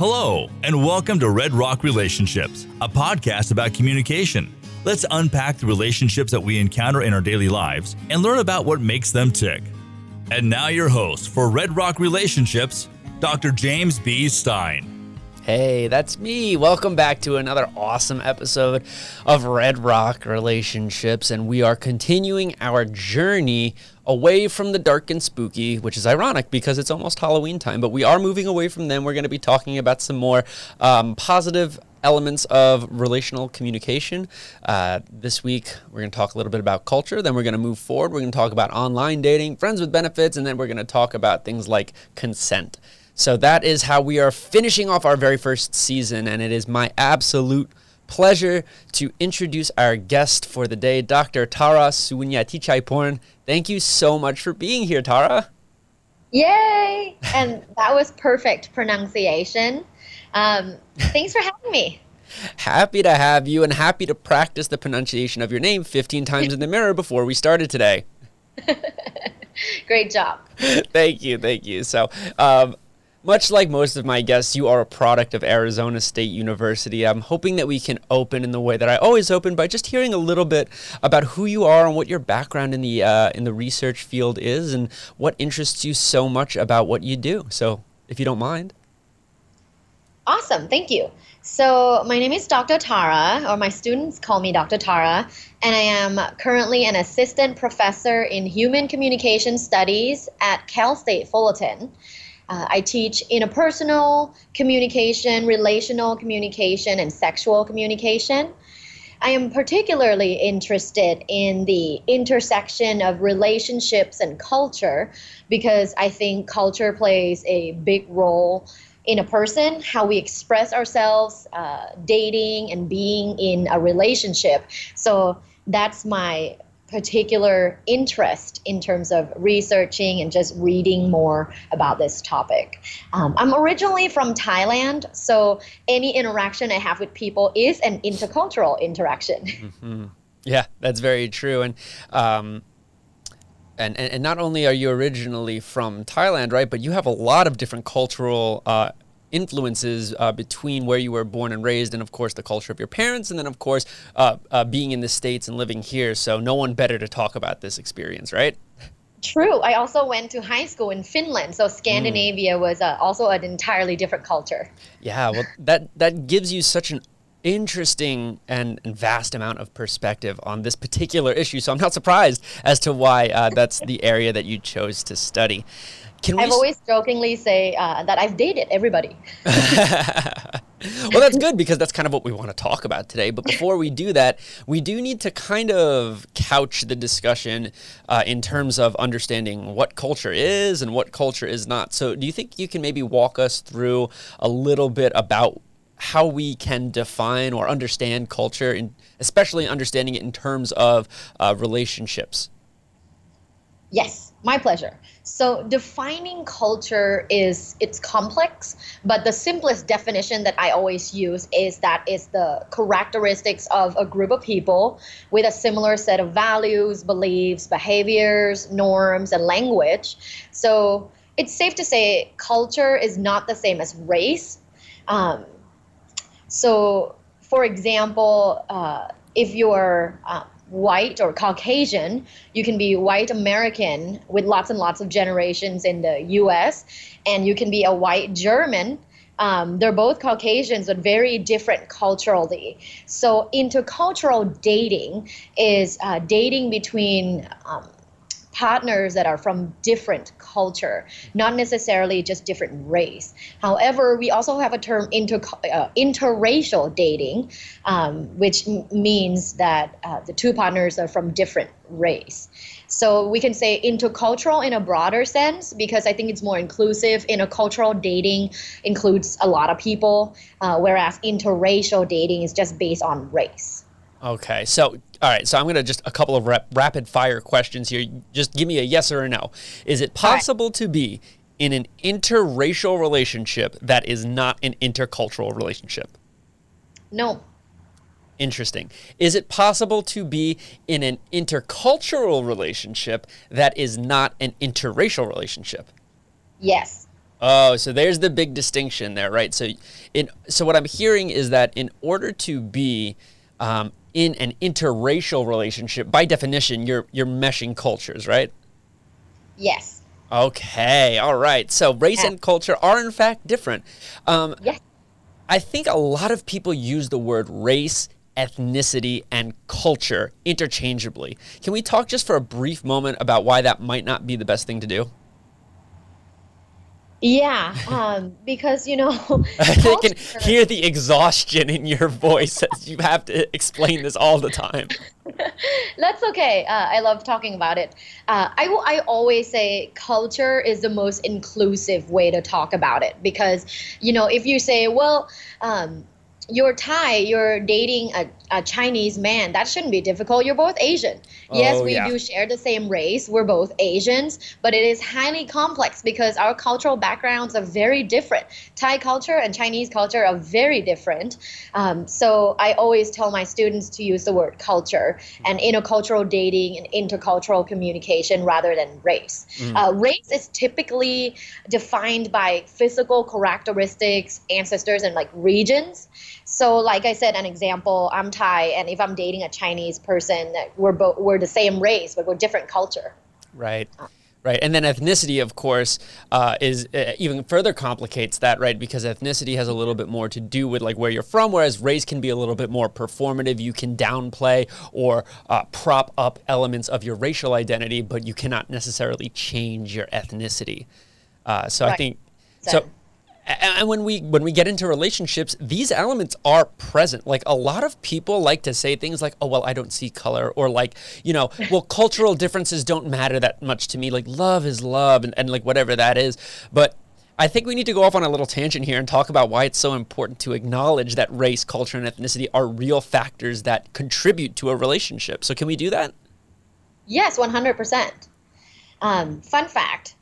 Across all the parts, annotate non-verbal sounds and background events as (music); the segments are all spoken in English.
Hello, and welcome to Red Rock Relationships, a podcast about communication. Let's unpack the relationships that we encounter in our daily lives and learn about what makes them tick. And now, your host for Red Rock Relationships, Dr. James B. Stein. Hey, that's me. Welcome back to another awesome episode of Red Rock Relationships. And we are continuing our journey away from the dark and spooky, which is ironic because it's almost Halloween time. But we are moving away from them. We're going to be talking about some more um, positive elements of relational communication. Uh, this week, we're going to talk a little bit about culture. Then we're going to move forward. We're going to talk about online dating, friends with benefits, and then we're going to talk about things like consent. So that is how we are finishing off our very first season, and it is my absolute pleasure to introduce our guest for the day, Dr. Tara Sunyatichaiporn. Thank you so much for being here, Tara. Yay! And that was perfect pronunciation. Um, thanks for having me. (laughs) Happy to have you and happy to practice the pronunciation of your name 15 times in the mirror before we started today. (laughs) Great job. (laughs) thank you. Thank you. So, um, much like most of my guests, you are a product of Arizona State University. I'm hoping that we can open in the way that I always open by just hearing a little bit about who you are and what your background in the uh, in the research field is, and what interests you so much about what you do. So, if you don't mind. Awesome, thank you. So, my name is Dr. Tara, or my students call me Dr. Tara, and I am currently an assistant professor in human communication studies at Cal State Fullerton. Uh, I teach interpersonal communication, relational communication, and sexual communication. I am particularly interested in the intersection of relationships and culture because I think culture plays a big role in a person, how we express ourselves, uh, dating, and being in a relationship. So that's my particular interest in terms of researching and just reading more about this topic. Um, I'm originally from Thailand, so any interaction I have with people is an intercultural interaction. (laughs) Mm-hmm. Yeah, that's very true. And, um, and, and not only are you originally from Thailand, right, but you have a lot of different cultural uh, influences uh, between where you were born and raised, and of course the culture of your parents, and then of course uh, uh, being in the states and living here. So no one better to talk about this experience, right? True. I also went to high school in Finland, so Scandinavia mm. was uh, also an entirely different culture. Yeah, well, that that gives you such an interesting and, and, vast amount of perspective on this particular issue. So I'm not surprised as to why uh, that's the area that you chose to study. Can I've always jokingly say uh, that I've dated everybody. (laughs) well, that's good because that's kind of what we want to talk about today. But (laughs) before we do that, we do need to kind of couch the discussion uh, in terms of understanding what culture is and what culture is not. So, do you think you can maybe walk us through a little bit about how we can define or understand culture, and especially understanding it in terms of uh, relationships? Yes, my pleasure. So defining culture is it's complex, but the simplest definition that I always use is that it's the characteristics of a group of people with a similar set of values, beliefs, behaviors, norms, and language. So it's safe to say culture is not the same as race. Um, so, for example, uh, if you're uh, white or Caucasian. You can be white American with lots and lots of generations in the US, and you can be a white German. Um, they're both Caucasians, but very different culturally. So, intercultural dating is uh, dating between um, partners that are from different culture, not necessarily just different race. However, we also have a term inter, uh, interracial dating, um, which m- means that uh, the two partners are from different race. So we can say intercultural in a broader sense because I think it's more inclusive. Intercultural dating includes a lot of people, uh, whereas interracial dating is just based on race. Okay, so all right, so I'm going to just a couple of rap- rapid fire questions here. Just give me a yes or a no. Is it possible right. to be in an interracial relationship that is not an intercultural relationship? No. Interesting. Is it possible to be in an intercultural relationship that is not an interracial relationship? Yes. Oh, so there's the big distinction there, right? So, in so what I'm hearing is that in order to be um, in an interracial relationship, by definition, you're you're meshing cultures, right? Yes. Okay, all right. So race Yeah. and culture are in fact different. Um, Yes. I think a lot of people use the word race, ethnicity, and culture interchangeably. Can we talk just for a brief moment about why that might not be the best thing to do? Yeah, um, because you know, (laughs) I (laughs) can hear the exhaustion in your voice as you have to explain this all the time. (laughs) That's okay. Uh, I love talking about it. Uh, I will. I always say culture is the most inclusive way to talk about it because, you know, if you say, well, um, you're Thai, you're dating a, a Chinese man, that shouldn't be difficult. You're both Asian. yes, Oh, we yeah. do share the same race. We're both Asians, but it is highly complex because our cultural backgrounds are very different. Thai culture and Chinese culture are very different. Um, so I always tell my students to use the word culture and intercultural dating and intercultural communication rather than race. Uh, race is typically defined by physical characteristics, ancestors, and like regions. So, like I said, an example, I'm Thai, and if I'm dating a Chinese person, that we're both we're the same race, but we're different culture. Right. Right. And then ethnicity, of course, uh, is uh, even further complicates that, right? Because ethnicity has a little bit more to do with like where you're from, whereas race can be a little bit more performative. You can downplay or uh, prop up elements of your racial identity, but you cannot necessarily change your ethnicity. Uh, so I think so. And when we when we get into relationships, these elements are present. Like a lot of people like to say things like, "Oh well, I don't see color," or like, you know, (laughs) "Well, cultural differences don't matter that much to me. Like love is love," and, and like whatever that is. But I think we need to go off on a little tangent here and talk about why it's so important to acknowledge that race, culture, and ethnicity are real factors that contribute to a relationship. So can we do that? Yes, 100%. Um, fun fact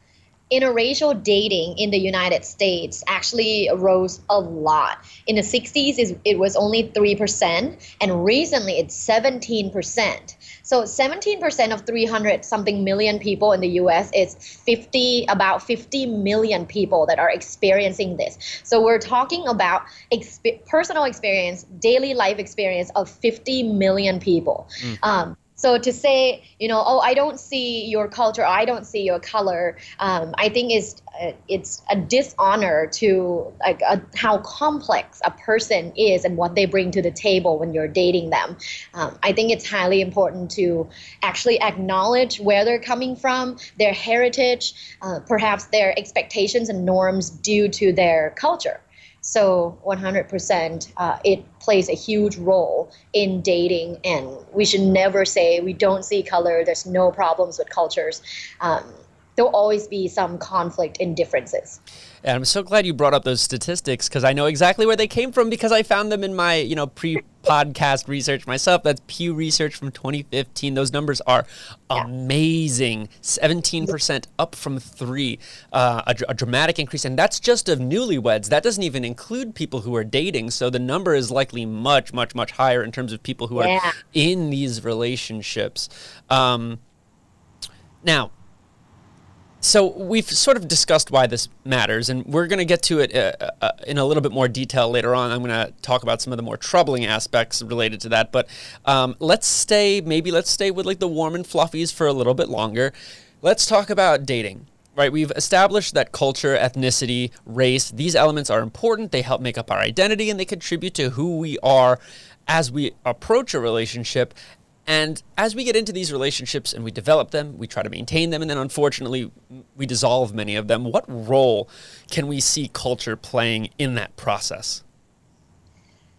interracial dating in the United States actually rose a lot. In the 60s, it was only 3%, and recently it's 17%. So 17% of 300 something million people in the US is 50, about 50 million people that are experiencing this. So we're talking about exp- personal experience, daily life experience of 50 million people. Um, so to say, you know, oh, I don't see your culture, I don't see your color, um, I think is uh, it's a dishonor to like a, how complex a person is and what they bring to the table when you're dating them. Um, I think it's highly important to actually acknowledge where they're coming from, their heritage, uh, perhaps their expectations and norms due to their culture. So 100%, uh, it plays a huge role in dating, and we should never say we don't see color. There's no problems with cultures. Um, there'll always be some conflict and differences. And I'm so glad you brought up those statistics because I know exactly where they came from because I found them in my, you know, pre-podcast research myself. That's Pew Research from 2015. Those numbers are amazing. 17% up from three, uh, a, a dramatic increase, and that's just of newlyweds. That doesn't even include people who are dating. So the number is likely much, much, much higher in terms of people who are in these relationships. Um, now, so we've sort of discussed why this matters, and we're going to get to it uh, uh, in a little bit more detail later on. I'm going to talk about some of the more troubling aspects related to that, but um, let's stay. Maybe let's stay with like the warm and fluffies for a little bit longer. Let's talk about dating. Right, we've established that culture, ethnicity, race, these elements are important. They help make up our identity and they contribute to who we are as we approach a relationship. And as we get into these relationships and we develop them, we try to maintain them, and then unfortunately, we dissolve many of them. What role can we see culture playing in that process?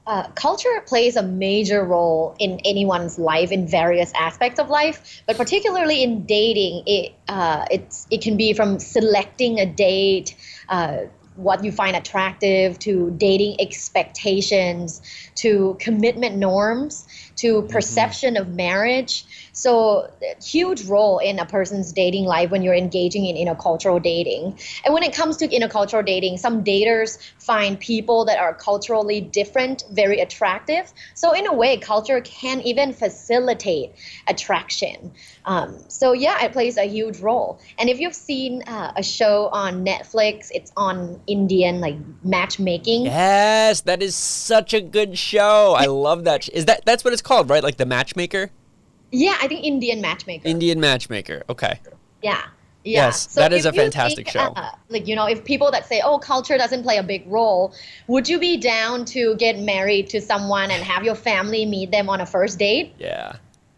Uh, culture plays a major role in anyone's life in various aspects of life, but particularly in dating, it uh, it can be from selecting a date, uh, what you find attractive, to dating expectations, to commitment norms, to perception mm-hmm. of marriage. So, huge role in a person's dating life when you're engaging in intercultural dating. And when it comes to intercultural dating, some daters find people that are culturally different very attractive. So, in a way, culture can even facilitate attraction. Um, so, yeah, it plays a huge role. And if you've seen uh, a show on Netflix, it's on Indian like matchmaking. Yes, that is such a good show. I love that. Is that that's what it's called, right? Like the matchmaker? Yeah, I think Indian Matchmaker. Indian Matchmaker. Okay. Yeah. Yeah. Yes, so that is a fantastic think, show. Uh, like you know, if people that say, "Oh, culture doesn't play a big role," would you be down to get married to someone and have your family meet them on a first date? Yeah.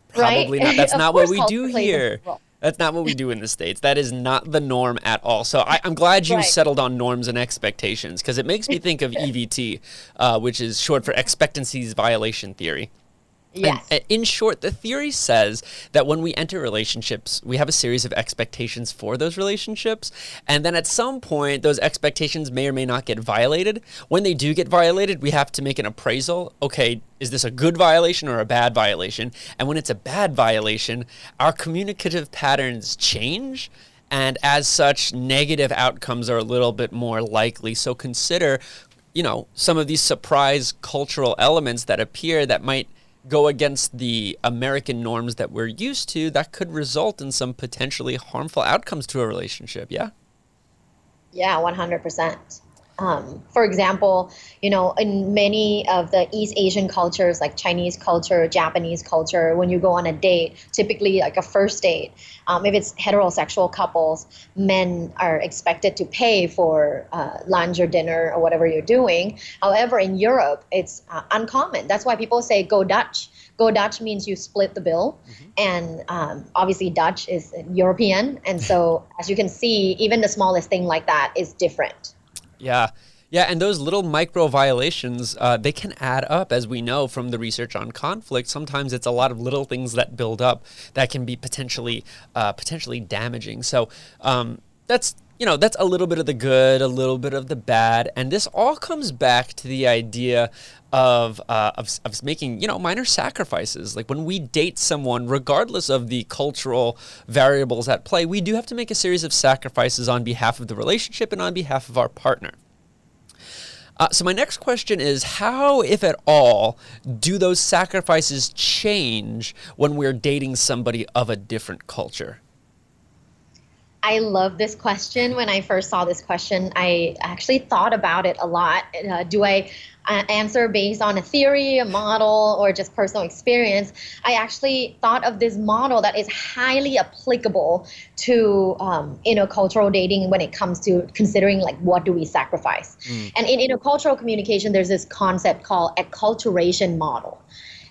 Probably right? not. (laughs) That's not what we do here. That's not what we do in the States. That is not the norm at all. So I, am glad you right. settled on norms and expectations because it makes me think of (laughs) EVT, uh, which is short for expectancies violation theory. Yes. And in short, the theory says that when we enter relationships, we have a series of expectations for those relationships. And then at some point, those expectations may or may not get violated. When they do get violated, we have to make an appraisal. Okay, is this a good violation or a bad violation? And when it's a bad violation, our communicative patterns change. And as such, negative outcomes are a little bit more likely. So consider, you know, some of these surprise cultural elements that appear that might go against the American norms that we're used to, that could result in some potentially harmful outcomes to a relationship. Yeah. Yeah, 100%. Um, for example, you know, in many of the East Asian cultures, like Chinese culture, Japanese culture, when you go on a date, typically like a first date, um, if it's heterosexual couples, men are expected to pay for uh, lunch or dinner or whatever you're doing. However, in Europe, it's uh, uncommon. That's why people say go Dutch. Go Dutch means you split the bill. Mm-hmm. And um, obviously, Dutch is European. And so, as you can see, even the smallest thing like that is different. Yeah. Yeah, and those little micro violations, uh, they can add up, as we know from the research on conflict. Sometimes it's a lot of little things that build up that can be potentially uh, potentially damaging. So um, that's you know that's a little bit of the good, a little bit of the bad, and this all comes back to the idea of, uh, of, of making you know minor sacrifices. Like when we date someone, regardless of the cultural variables at play, we do have to make a series of sacrifices on behalf of the relationship and on behalf of our partner. Uh, so my next question is how, if at all, do those sacrifices change when we're dating somebody of a different culture? I love this question. When I first saw this question, I actually thought about it a lot. Uh, do I uh, answer based on a theory, a model, or just personal experience? I actually thought of this model that is highly applicable to um, intercultural dating when it comes to considering like what do we sacrifice. Mm. And in intercultural communication, there's this concept called acculturation model.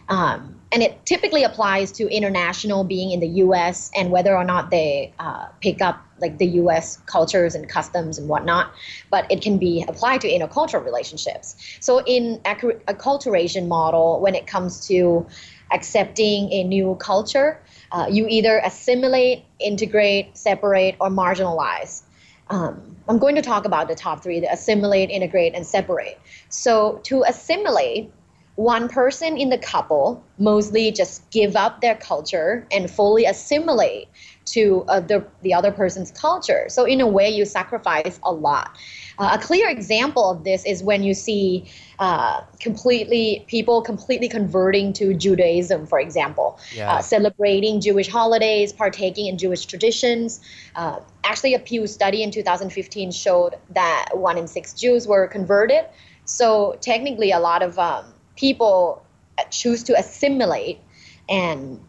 Um, and it typically applies to international being in the US and whether or not they uh, pick up like the US cultures and customs and whatnot, but it can be applied to intercultural relationships. So, in acculturation model, when it comes to accepting a new culture, uh, you either assimilate, integrate, separate, or marginalize. Um, I'm going to talk about the top three the assimilate, integrate, and separate. So, to assimilate, one person in the couple mostly just give up their culture and fully assimilate to uh, the, the other person's culture. So, in a way, you sacrifice a lot. Uh, a clear example of this is when you see uh, completely people completely converting to Judaism, for example, yeah. Uh, celebrating Jewish holidays, partaking in Jewish traditions. Uh, actually, a Pew study in 2015 showed that one in six Jews were converted. So, technically, a lot of um, people choose to assimilate and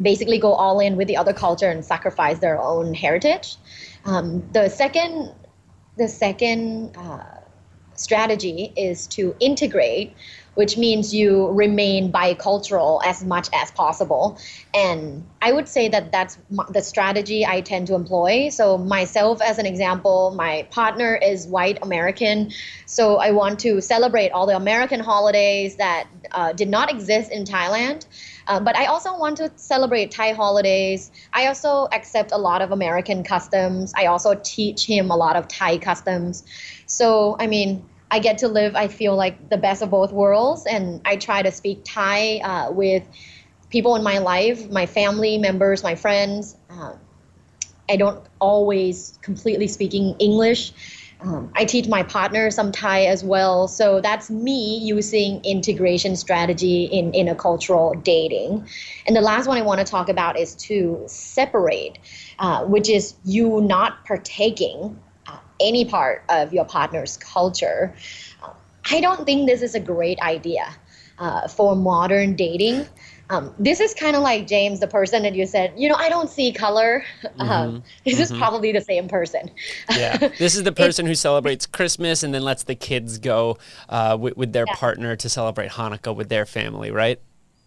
basically go all in with the other culture and sacrifice their own heritage. Um, the second, the second uh, strategy is to integrate which means you remain bicultural as much as possible. And I would say that that's the strategy I tend to employ. So, myself, as an example, my partner is white American. So, I want to celebrate all the American holidays that uh, did not exist in Thailand. Uh, but I also want to celebrate Thai holidays. I also accept a lot of American customs. I also teach him a lot of Thai customs. So, I mean, I get to live, I feel like, the best of both worlds. And I try to speak Thai uh, with people in my life, my family members, my friends. Uh, I don't always completely speaking English. Um, I teach my partner some Thai as well. So that's me using integration strategy in intercultural dating. And the last one I want to talk about is to separate, uh, which is you not partaking any part of your partner's culture. I don't think this is a great idea uh, for modern dating. Um, this is kind of like James, the person that you said, you know, I don't see color. Mm-hmm. Um, this mm-hmm. is probably the same person. yeah, (laughs) this is the person who celebrates Christmas and then lets the kids go uh, with, with, their yeah. partner to celebrate Hanukkah with their family, right?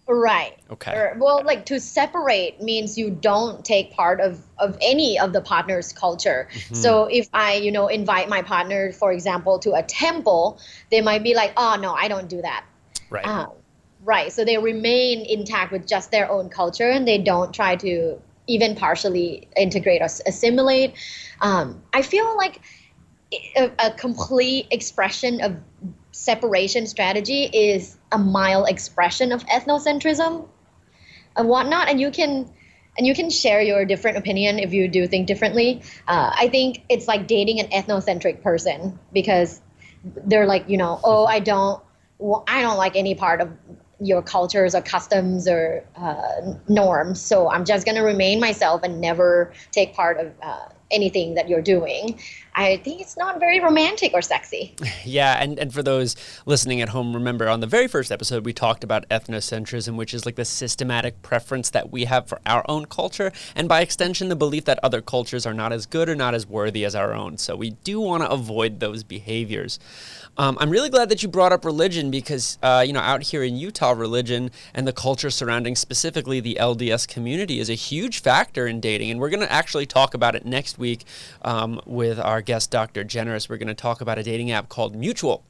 Right. Okay. Or, well, like to separate means you don't take part of, of any of the partner's culture. Mm-hmm. So if I, you know, invite my partner, for example, to a temple, they might be like, oh, no, I don't do that. Right. Um, Right. So they remain intact with just their own culture and they don't try to even partially integrate or assimilate. Um, I feel like a, a, complete expression of separation strategy is a mild expression of ethnocentrism and whatnot. And you can and you can share your different opinion if you do think differently. Uh, I think it's like dating an ethnocentric person because they're like, you know, oh, I don't, well, I don't like any part of your cultures or customs or uh, norms. So I'm just going to remain myself and never take part of uh, anything that you're doing. I think it's not very romantic or sexy. (laughs) Yeah, and, and for those listening at home, remember on the very first episode, we talked about ethnocentrism, which is like the systematic preference that we have for our own culture, and by extension, the belief that other cultures are not as good or not as worthy as our own. So we do want to avoid those behaviors. Um, I'm really glad that you brought up religion because, uh, you know, out here in Utah, religion and the culture surrounding specifically the LDS community is a huge factor in dating. And we're going to actually talk about it next week um, with our guest, Dr. Generous. We're going to talk about a dating app called Mutual,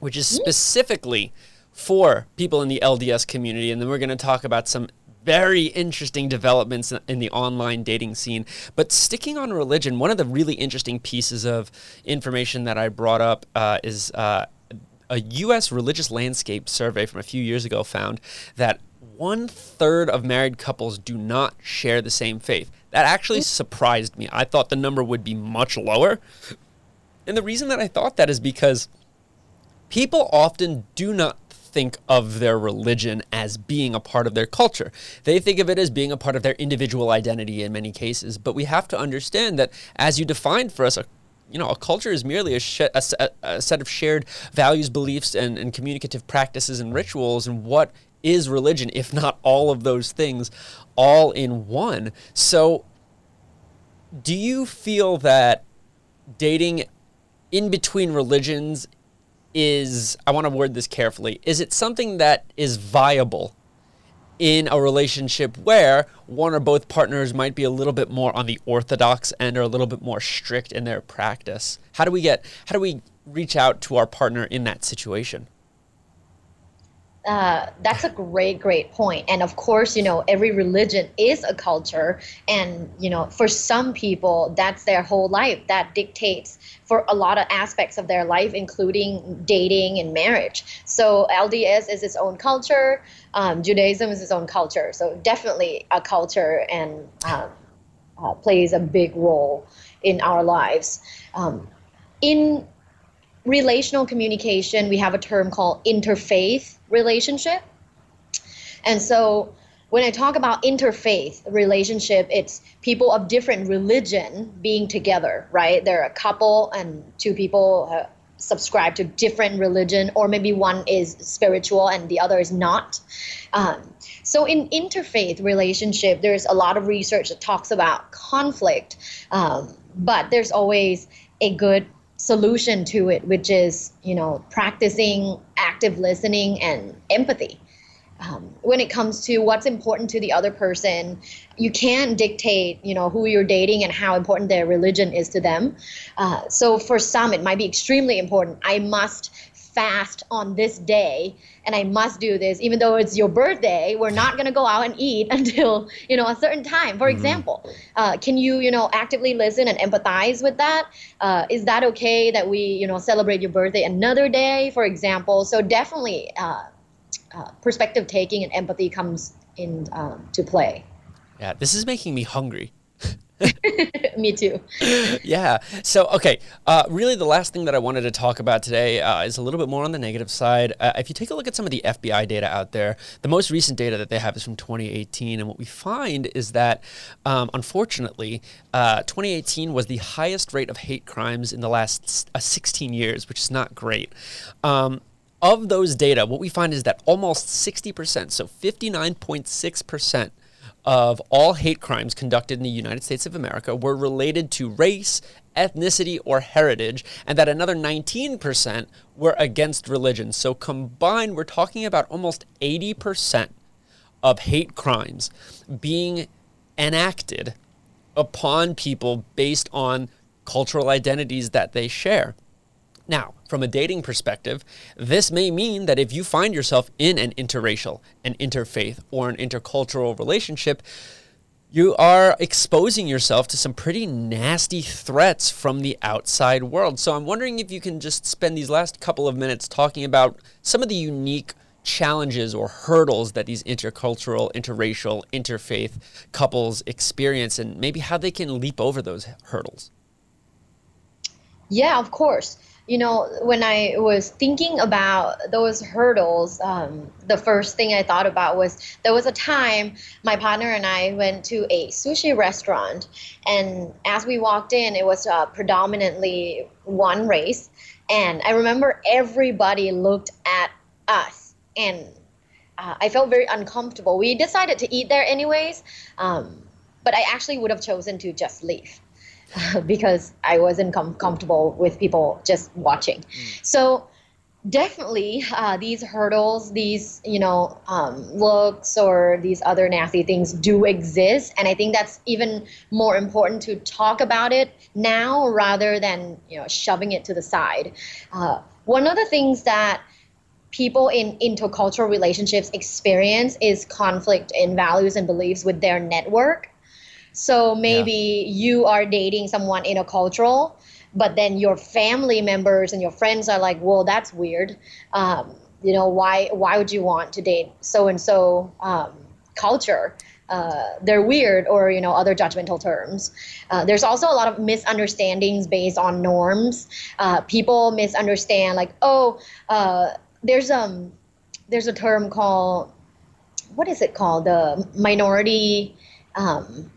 which is specifically for people in the LDS community. And then we're going to talk about some very interesting developments in the online dating scene. But sticking on religion, one of the really interesting pieces of information that I brought up uh, is uh, a U.S. religious landscape survey from a few years ago found that one third of married couples do not share the same faith. That actually surprised me. I thought the number would be much lower. And the reason that I thought that is because people often do not think of their religion as being a part of their culture. They think of it as being a part of their individual identity in many cases. But we have to understand that, as you defined for us, a you know, a culture is merely a, sh- a, a set of shared values, beliefs, and, and communicative practices and rituals. And what is religion, if not all of those things, all in one? So, do you feel that dating in between religions is I want to word this carefully. Is it something that is viable in a relationship where one or both partners might be a little bit more on the orthodox end or a little bit more strict in their practice? How do we get how do we reach out to our partner in that situation? Uh, that's a great, great point. And of course, you know, every religion is a culture. And, you know, for some people, that's their whole life. That dictates for a lot of aspects of their life, including dating and marriage. So LDS is its own culture, um, Judaism is its own culture. So definitely a culture and um, uh, plays a big role in our lives. Um, in relational communication, we have a term called interfaith relationship. And so when I talk about interfaith relationship, it's people of different religion being together, right? They're a couple and two people uh, subscribe to different religion, or maybe one is spiritual and the other is not. Um, so in interfaith relationship, there's a lot of research that talks about conflict, um, but there's always a good solution to it, which is, you know, practicing active listening and empathy. Um, when it comes to what's important to the other person, you can't dictate, you know, who you're dating and how important their religion is to them. Uh, so for some, it might be extremely important. I must fast on this day and I must do this, even though it's your birthday. We're not gonna go out and eat (laughs) until you know a certain time. For mm-hmm. example, uh, can you you know actively listen and empathize with that? Uh, is that okay that we you know celebrate your birthday another day, for example? So definitely, uh, uh perspective taking and empathy comes in um, to play. Yeah, this is making me hungry. (laughs) Me too. yeah. So, okay. Uh, really, the last thing that I wanted to talk about today uh, is a little bit more on the negative side. Uh, if you take a look at some of the FBI data out there, the most recent data that they have is from 2018. And what we find is that, um, unfortunately, uh, 2018 was the highest rate of hate crimes in the last uh, 16 years, which is not great. Um, of those data, what we find is that almost 60%, so 59.6%, of all hate crimes conducted in the United States of America were related to race, ethnicity, or heritage, and that another 19% were against religion. So combined, we're talking about almost 80% of hate crimes being enacted upon people based on cultural identities that they share. Now, from a dating perspective, this may mean that if you find yourself in an interracial, an interfaith, or an intercultural relationship, you are exposing yourself to some pretty nasty threats from the outside world. So I'm wondering if you can just spend these last couple of minutes talking about some of the unique challenges or hurdles that these intercultural, interracial, interfaith couples experience and maybe how they can leap over those hurdles. Yeah, of course you know, when I was thinking about those hurdles, um, the first thing I thought about was there was a time my partner and I went to a sushi restaurant, and as we walked in, it was uh, predominantly one race, and I remember everybody looked at us, and uh, I felt very uncomfortable. We decided to eat there anyways, um, but I actually would have chosen to just leave. (laughs) because I wasn't com- comfortable with people just watching. Mm. So definitely uh, these hurdles these you know um, looks or these other nasty things do exist and i think that's even more important to talk about it now rather than you know shoving it to the side uh, one of the things that people in intercultural relationships experience is conflict in values and beliefs with their network so maybe yeah. you are dating someone intercultural, but then your family members and your friends are like, well, that's weird. Um, you know, why why would you want to date so and so culture? Uh, they're weird or you know other judgmental terms uh, there's also a lot of misunderstandings based on norms uh, people misunderstand like oh uh, there's um there's a term called what is it called the minority um,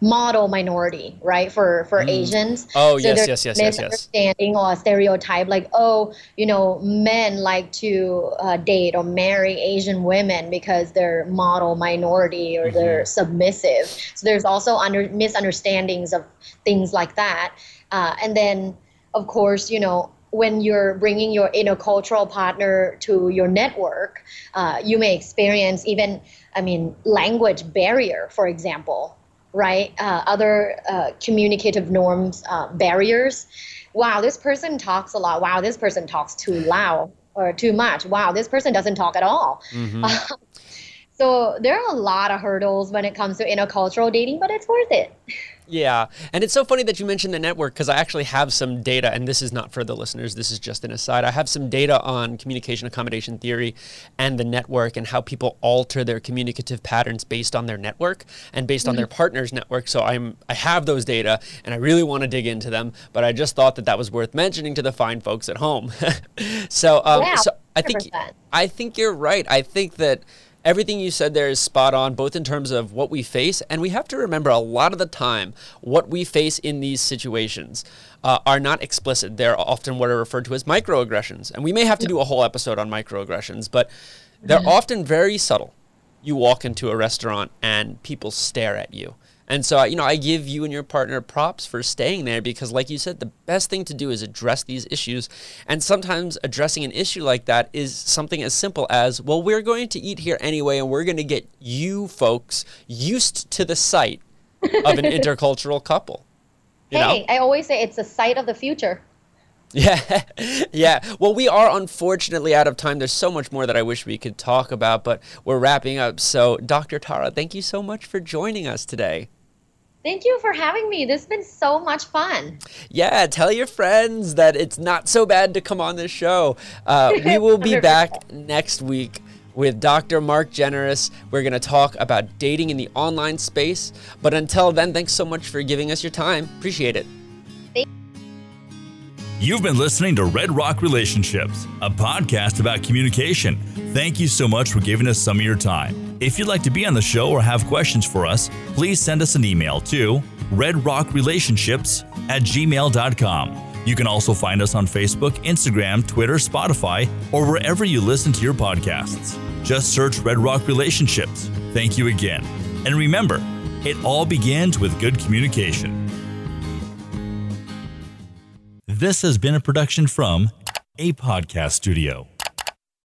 model minority, right? For for mm. Asians. Oh so yes, yes, yes, yes, misunderstanding yes. or a stereotype like, oh, you know, men like to uh, date or marry Asian women because they're model minority or mm-hmm. they're submissive. So there's also under misunderstandings of things like that, uh, and then of course, you know. When you're bringing your intercultural partner to your network, uh, you may experience even, I mean, language barrier, for example right? Uh, other uh, communicative norms, uh, barriers. Wow, this person talks a lot. Wow, this person talks too loud or too much. Wow, this person doesn't talk at all. Mm-hmm. (laughs) so there are a lot of hurdles when it comes to intercultural dating, but it's worth it. Yeah. And it's so funny that you mentioned the network because I actually have some data, and this is not for the listeners, this is just an aside. I have some data on communication accommodation theory and the network and how people alter their communicative patterns based on their network and based mm-hmm. on their mm-hmm. partner's network. So I'm I have those data and I really want to dig into them, but I just thought that that was worth mentioning to the fine folks at home. (laughs) so um, so I think I think you're right. I think that everything you said there is spot on, both in terms of what we face, and we have to remember a lot of the time what we face in these situations uh, are not explicit. They're often what are referred to as microaggressions. And we may have to do a whole episode on microaggressions, but they're often very subtle. You walk into a restaurant and people stare at you. And so, you know, I give you and your partner props for staying there because, like you said, the best thing to do is address these issues. And sometimes addressing an issue like that is something as simple as, well, we're going to eat here anyway, and we're going to get you folks used to the sight of an (laughs) intercultural couple. You hey, know? I always say it's the sight of the future. Yeah, (laughs) yeah. Well, we are unfortunately out of time. There's so much more that I wish we could talk about, but we're wrapping up. So, Dr. Tara, thank you so much for joining us today. Thank you for having me. This has been so much fun. Yeah, tell your friends that it's not so bad to come on this show. Uh, we (laughs) will be back next week with Dr. Mark Generous. We're going to talk about dating in the online space. But until then, thanks so much for giving us your time. Appreciate it. You've been listening to Red Rock Relationships, a podcast about communication. Thank you so much for giving us some of your time. If you'd like to be on the show or have questions for us, please send us an email to redrockrelationships at gmail.com. You can also find us on Facebook, Instagram, Twitter, Spotify, or wherever you listen to your podcasts. Just search Red Rock Relationships. Thank you again. And remember, it all begins with good communication. This has been a production from a podcast studio.